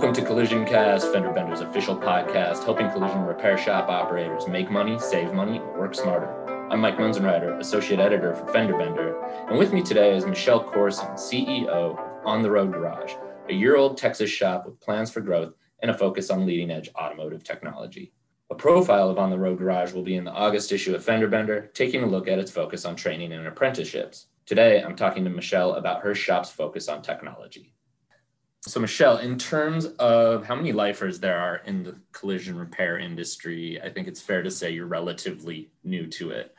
Welcome to Collision Cast, Fender Bender's official podcast, helping collision repair shop operators make money, save money, and work smarter. I'm Mike Munzenreiter, Associate Editor for Fender Bender, and with me today is Michelle Corson, CEO of On the Road Garage, a year old Texas shop with plans for growth and a focus on leading edge automotive technology. A profile of On the Road Garage will be in the August issue of Fender Bender, taking a look at its focus on training and apprenticeships. Today, I'm talking to Michelle about her shop's focus on technology. So, Michelle, in terms of how many lifers there are in the collision repair industry, I think it's fair to say you're relatively new to it.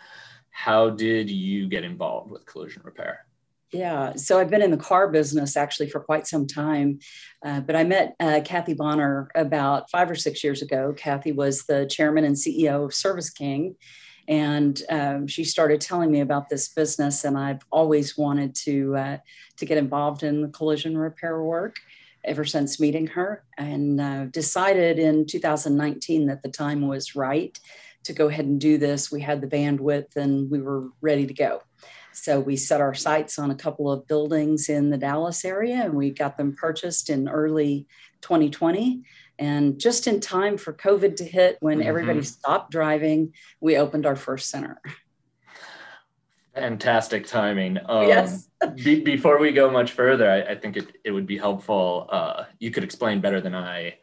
How did you get involved with collision repair? Yeah, so I've been in the car business actually for quite some time, uh, but I met uh, Kathy Bonner about five or six years ago. Kathy was the chairman and CEO of Service King, and um, she started telling me about this business, and I've always wanted to uh, to get involved in the collision repair work ever since meeting her, and uh, decided in 2019 that the time was right to go ahead and do this. We had the bandwidth, and we were ready to go. So we set our sights on a couple of buildings in the Dallas area and we got them purchased in early 2020. And just in time for COVID to hit, when mm-hmm. everybody stopped driving, we opened our first center. Fantastic timing. Um, yes. Be, before we go much further, I, I think it, it would be helpful. Uh, you could explain better than I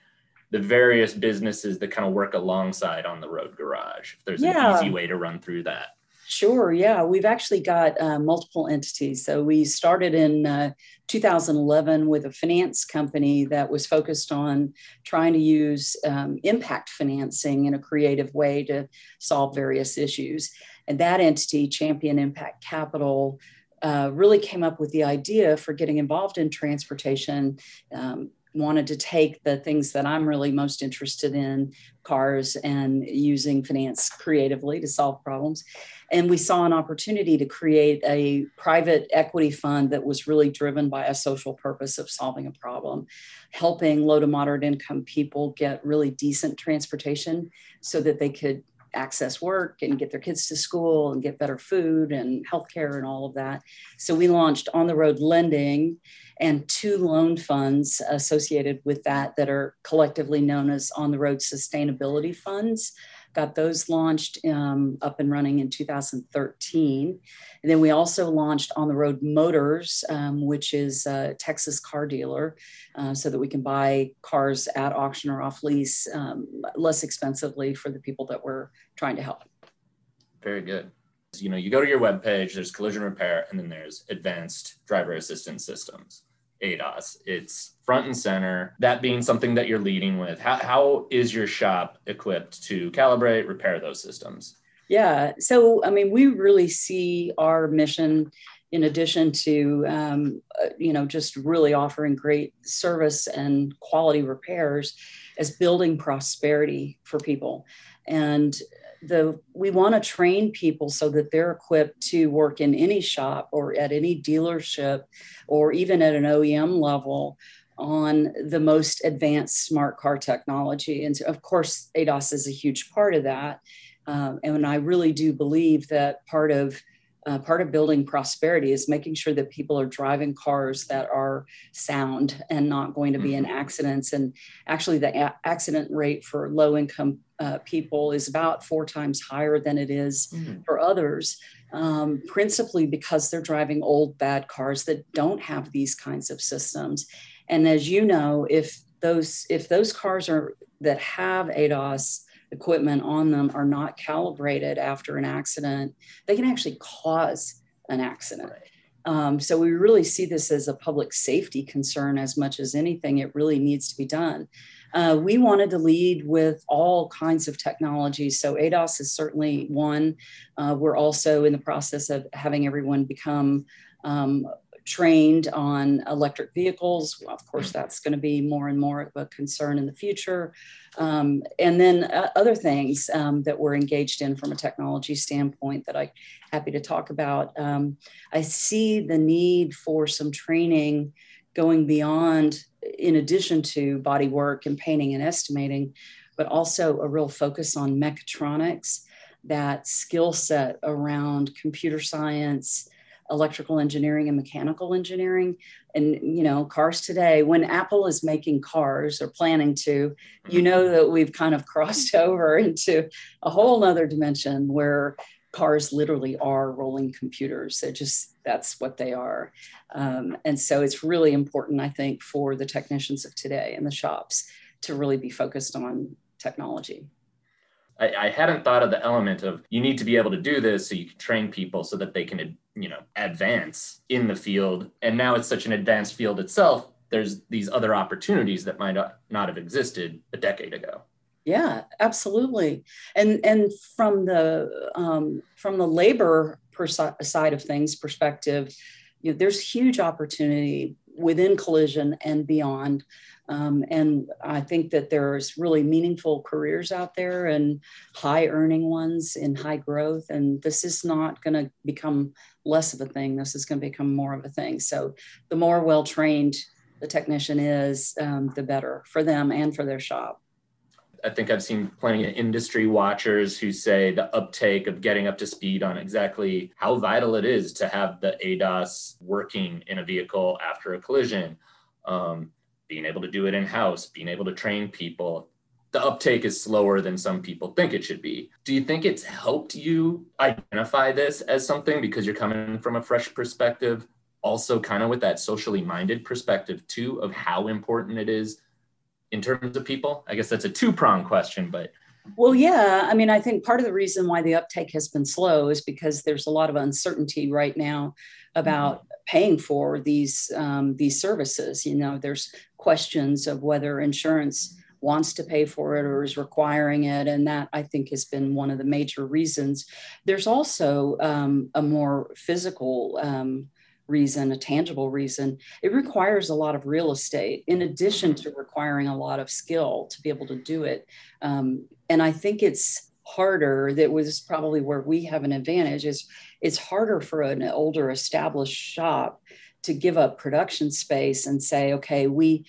the various businesses that kind of work alongside on the road garage. If there's yeah. an easy way to run through that. Sure. Yeah, we've actually got uh, multiple entities. So we started in uh, 2011 with a finance company that was focused on trying to use um, impact financing in a creative way to solve various issues. And that entity, Champion Impact Capital, uh, really came up with the idea for getting involved in transportation, um, wanted to take the things that I'm really most interested in cars and using finance creatively to solve problems. And we saw an opportunity to create a private equity fund that was really driven by a social purpose of solving a problem, helping low to moderate income people get really decent transportation so that they could access work and get their kids to school and get better food and healthcare and all of that. So we launched on the road lending and two loan funds associated with that that are collectively known as on the road sustainability funds got those launched um, up and running in 2013 and then we also launched on the road motors um, which is a texas car dealer uh, so that we can buy cars at auction or off lease um, less expensively for the people that we're trying to help. Very good. You know you go to your webpage there's collision repair and then there's advanced driver assistance systems ADAS. It's front and center. That being something that you're leading with, how, how is your shop equipped to calibrate, repair those systems? Yeah. So, I mean, we really see our mission in addition to um, uh, you know just really offering great service and quality repairs as building prosperity for people and the we want to train people so that they're equipped to work in any shop or at any dealership or even at an OEM level on the most advanced smart car technology. And of course, ADAS is a huge part of that. Um, and I really do believe that part of uh, part of building prosperity is making sure that people are driving cars that are sound and not going to be in mm-hmm. accidents. And actually, the a- accident rate for low income uh, people is about four times higher than it is mm-hmm. for others, um, principally because they're driving old, bad cars that don't have these kinds of systems. And as you know, if those if those cars are that have ADAS equipment on them are not calibrated after an accident, they can actually cause an accident. Um, so we really see this as a public safety concern as much as anything. It really needs to be done. Uh, we wanted to lead with all kinds of technologies. So ADAS is certainly one. Uh, we're also in the process of having everyone become um, trained on electric vehicles. Well, of course, that's going to be more and more of a concern in the future. Um, and then uh, other things um, that we're engaged in from a technology standpoint that I'm happy to talk about. Um, I see the need for some training going beyond, in addition to body work and painting and estimating, but also a real focus on mechatronics, that skill set around computer science electrical engineering and mechanical engineering. And, you know, cars today, when Apple is making cars or planning to, you know that we've kind of crossed over into a whole other dimension where cars literally are rolling computers. They're just, that's what they are. Um, and so it's really important, I think, for the technicians of today in the shops to really be focused on technology. I, I, hadn't thought of the element of you need to be able to do this so you can train people so that they can you know advance in the field. And now it's such an advanced field itself there's these other opportunities that might not have existed a decade ago. Yeah absolutely. And and from the um, from the labor side of things perspective you know, there's huge opportunity within collision and beyond um, and I think that there's really meaningful careers out there and high earning ones in high growth. And this is not going to become less of a thing. This is going to become more of a thing. So the more well trained the technician is, um, the better for them and for their shop. I think I've seen plenty of industry watchers who say the uptake of getting up to speed on exactly how vital it is to have the ADAS working in a vehicle after a collision. Um, being able to do it in house, being able to train people. The uptake is slower than some people think it should be. Do you think it's helped you identify this as something because you're coming from a fresh perspective? Also, kind of with that socially minded perspective, too, of how important it is in terms of people? I guess that's a two prong question, but well, yeah. I mean, I think part of the reason why the uptake has been slow is because there's a lot of uncertainty right now about mm-hmm. paying for these um, these services. You know, there's questions of whether insurance wants to pay for it or is requiring it, and that I think has been one of the major reasons. There's also um, a more physical. Um, reason, a tangible reason, it requires a lot of real estate in addition to requiring a lot of skill to be able to do it. Um, and I think it's harder. That was probably where we have an advantage. Is it's harder for an older established shop to give up production space and say, okay, we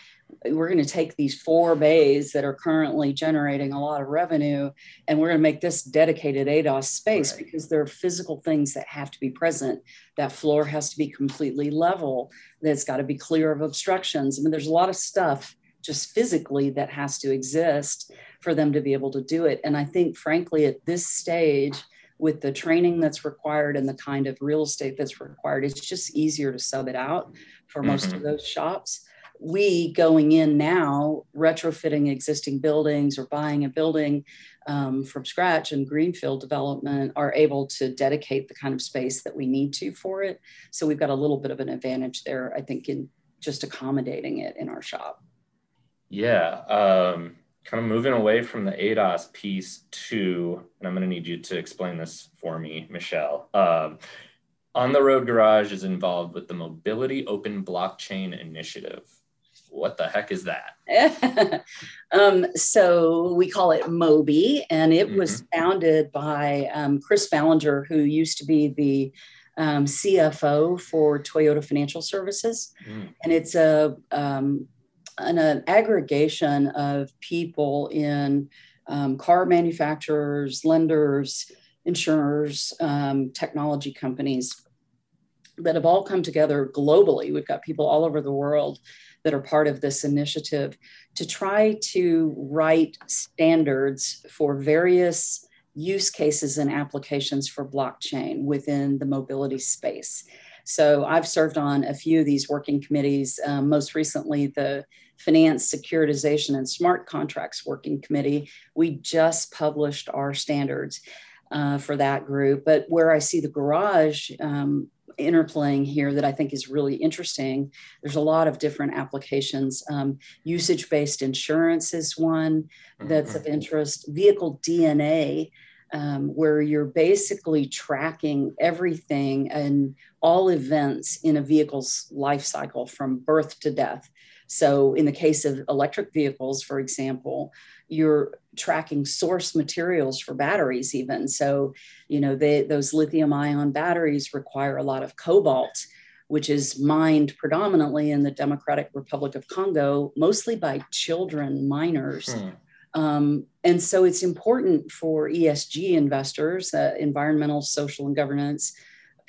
we're going to take these four bays that are currently generating a lot of revenue and we're going to make this dedicated ADAS space right. because there are physical things that have to be present. That floor has to be completely level, that's got to be clear of obstructions. I mean, there's a lot of stuff just physically that has to exist for them to be able to do it. And I think, frankly, at this stage, with the training that's required and the kind of real estate that's required, it's just easier to sub it out for most mm-hmm. of those shops. We going in now, retrofitting existing buildings or buying a building um, from scratch and greenfield development are able to dedicate the kind of space that we need to for it. So we've got a little bit of an advantage there, I think, in just accommodating it in our shop. Yeah. Um, kind of moving away from the ADAS piece to, and I'm going to need you to explain this for me, Michelle. Um, on the Road Garage is involved with the Mobility Open Blockchain Initiative. What the heck is that? um, so we call it MOBI, and it mm-hmm. was founded by um, Chris Ballinger, who used to be the um, CFO for Toyota Financial Services, mm. and it's a um, an, an aggregation of people in um, car manufacturers, lenders, insurers, um, technology companies that have all come together globally. We've got people all over the world that are part of this initiative to try to write standards for various use cases and applications for blockchain within the mobility space. So I've served on a few of these working committees, um, most recently the Finance, Securitization, and Smart Contracts Working Committee. We just published our standards uh, for that group. But where I see the garage um, interplaying here that I think is really interesting, there's a lot of different applications. Um, Usage based insurance is one that's of mm-hmm. interest, vehicle DNA. Um, where you're basically tracking everything and all events in a vehicle's life cycle from birth to death. So, in the case of electric vehicles, for example, you're tracking source materials for batteries, even. So, you know, they, those lithium ion batteries require a lot of cobalt, which is mined predominantly in the Democratic Republic of Congo, mostly by children miners. Hmm. Um, and so it's important for ESG investors, uh, environmental, social, and governance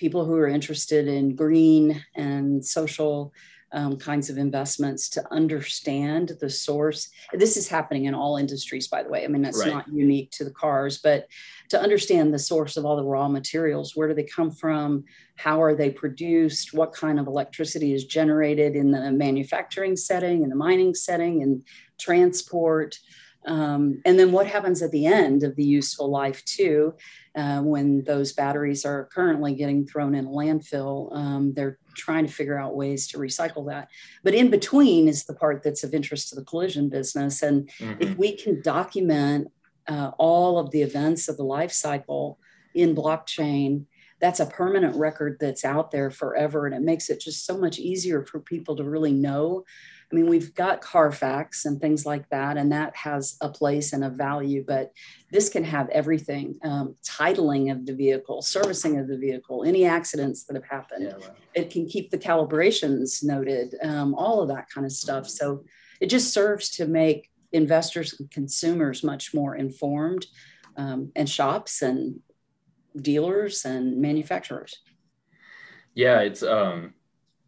people who are interested in green and social um, kinds of investments to understand the source. This is happening in all industries, by the way. I mean, that's right. not unique to the cars, but to understand the source of all the raw materials where do they come from? How are they produced? What kind of electricity is generated in the manufacturing setting, in the mining setting, and transport? Um, and then what happens at the end of the useful life, too, uh, when those batteries are currently getting thrown in a landfill? Um, they're trying to figure out ways to recycle that. But in between is the part that's of interest to the collision business. And mm-hmm. if we can document uh, all of the events of the life cycle in blockchain, that's a permanent record that's out there forever. And it makes it just so much easier for people to really know I mean, we've got Carfax and things like that, and that has a place and a value, but this can have everything um, titling of the vehicle, servicing of the vehicle, any accidents that have happened. Yeah, wow. It can keep the calibrations noted, um, all of that kind of stuff. So it just serves to make investors and consumers much more informed, um, and shops and dealers and manufacturers. Yeah, it's um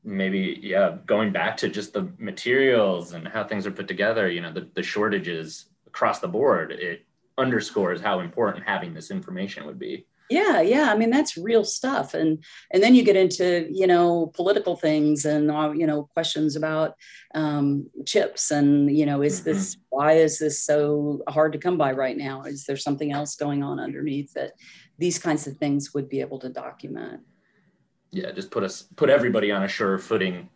maybe yeah going back to just the materials and how things are put together you know the, the shortages across the board it underscores how important having this information would be yeah yeah i mean that's real stuff and and then you get into you know political things and uh, you know questions about um, chips and you know is mm-hmm. this why is this so hard to come by right now is there something else going on underneath that these kinds of things would be able to document. Yeah just put us put everybody on a sure footing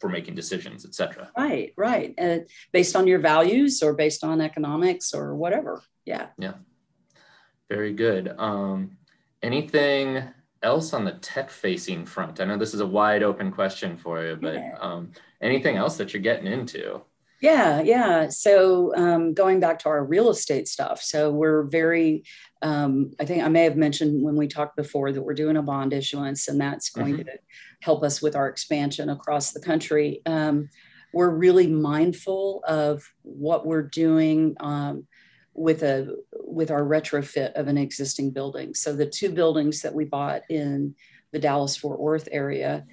for making decisions etc right right. Uh, based on your values or based on economics or whatever. Yeah. Yeah. Very good. Um, anything else on the tech facing front? I know this is a wide open question for you but yeah. um, anything else that you're getting into yeah, yeah. So um, going back to our real estate stuff, so we're very. Um, I think I may have mentioned when we talked before that we're doing a bond issuance, and that's going mm-hmm. to help us with our expansion across the country. Um, we're really mindful of what we're doing um, with a with our retrofit of an existing building. So the two buildings that we bought in the Dallas Fort Worth area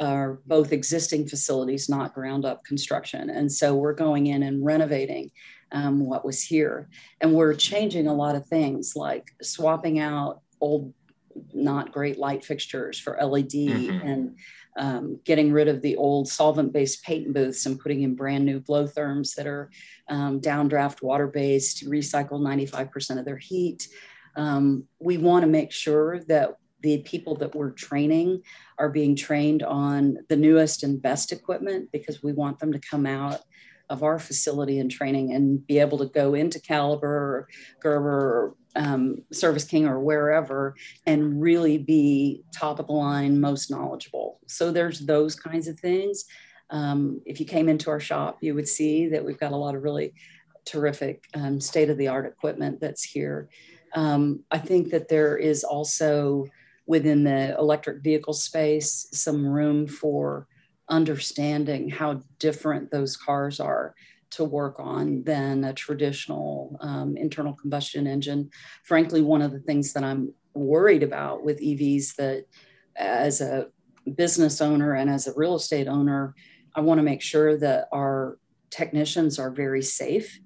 are both existing facilities, not ground up construction. And so we're going in and renovating um, what was here. And we're changing a lot of things like swapping out old, not great light fixtures for LED mm-hmm. and um, getting rid of the old solvent based paint booths and putting in brand new Blowtherms that are um, downdraft water based, recycle 95% of their heat. Um, we want to make sure that the people that we're training are being trained on the newest and best equipment because we want them to come out of our facility and training and be able to go into Caliber Gerber um, Service King or wherever and really be top of the line, most knowledgeable. So there's those kinds of things. Um, if you came into our shop, you would see that we've got a lot of really terrific um, state of the art equipment that's here. Um, I think that there is also within the electric vehicle space some room for understanding how different those cars are to work on than a traditional um, internal combustion engine. Frankly, one of the things that I'm worried about with EVs that as a business owner and as a real estate owner, I want to make sure that our technicians are very safe.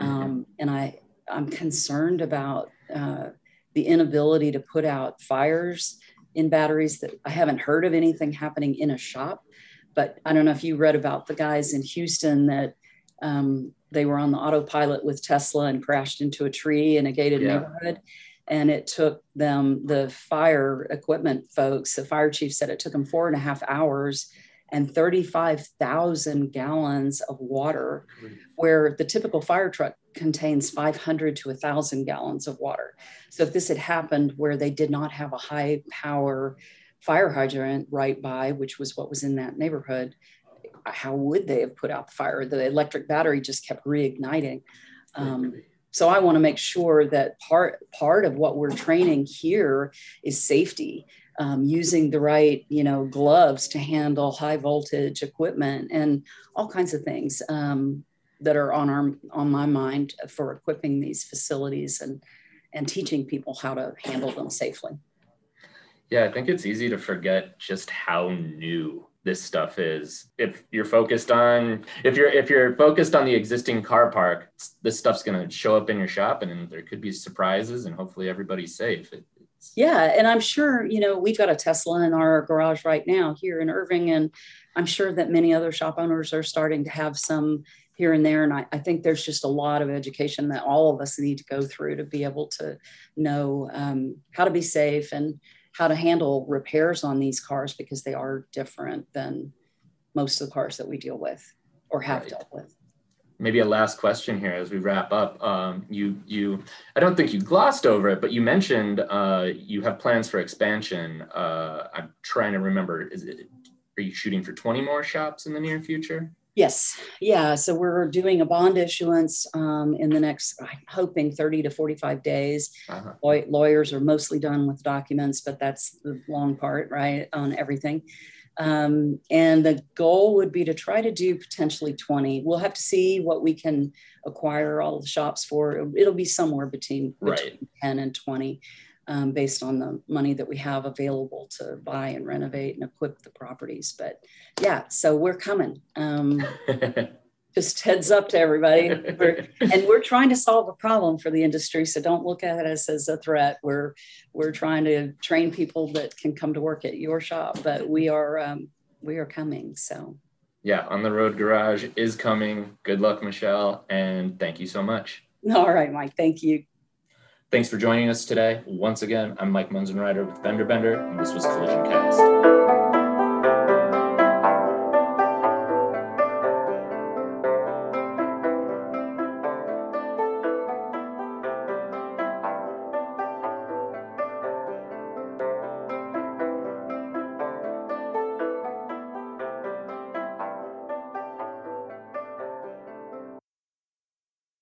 Mm-hmm. Um, and I, I'm concerned about uh, the inability to put out fires in batteries that I haven't heard of anything happening in a shop. But I don't know if you read about the guys in Houston that um, they were on the autopilot with Tesla and crashed into a tree in a gated yeah. neighborhood. And it took them, the fire equipment folks, the fire chief said it took them four and a half hours and 35,000 gallons of water, where the typical fire truck contains 500 to 1,000 gallons of water. So, if this had happened where they did not have a high power fire hydrant right by, which was what was in that neighborhood, how would they have put out the fire? The electric battery just kept reigniting. Um, so I want to make sure that part part of what we're training here is safety um, using the right you know gloves to handle high voltage equipment and all kinds of things um, that are on our on my mind for equipping these facilities and and teaching people how to handle them safely Yeah, I think it's easy to forget just how new this stuff is. If you're focused on if you're if you're focused on the existing car park, this stuff's going to show up in your shop and there could be surprises and hopefully everybody's safe. It, yeah, and I'm sure, you know, we've got a Tesla in our garage right now here in Irving and I'm sure that many other shop owners are starting to have some here and there. And I, I, think there's just a lot of education that all of us need to go through to be able to know um, how to be safe and how to handle repairs on these cars because they are different than most of the cars that we deal with or have right. dealt with. Maybe a last question here as we wrap up. Um, you, you, I don't think you glossed over it, but you mentioned uh, you have plans for expansion. Uh, I'm trying to remember. Is it? Are you shooting for 20 more shops in the near future? Yes, yeah. So we're doing a bond issuance um, in the next, I'm hoping 30 to 45 days. Uh-huh. Law- lawyers are mostly done with documents, but that's the long part, right, on everything. Um, and the goal would be to try to do potentially 20. We'll have to see what we can acquire all the shops for. It'll be somewhere between, between right. 10 and 20 um, based on the money that we have available to buy and renovate and equip the properties. But yeah, so we're coming. Um, just heads up to everybody. We're, and we're trying to solve a problem for the industry. So don't look at us as a threat. We're we're trying to train people that can come to work at your shop. But we are um, we are coming. So yeah, on the road garage is coming. Good luck, Michelle, and thank you so much. All right, Mike. Thank you. Thanks for joining us today. Once again, I'm Mike Munzenreiter with Fender Bender, and this was Collision Cast.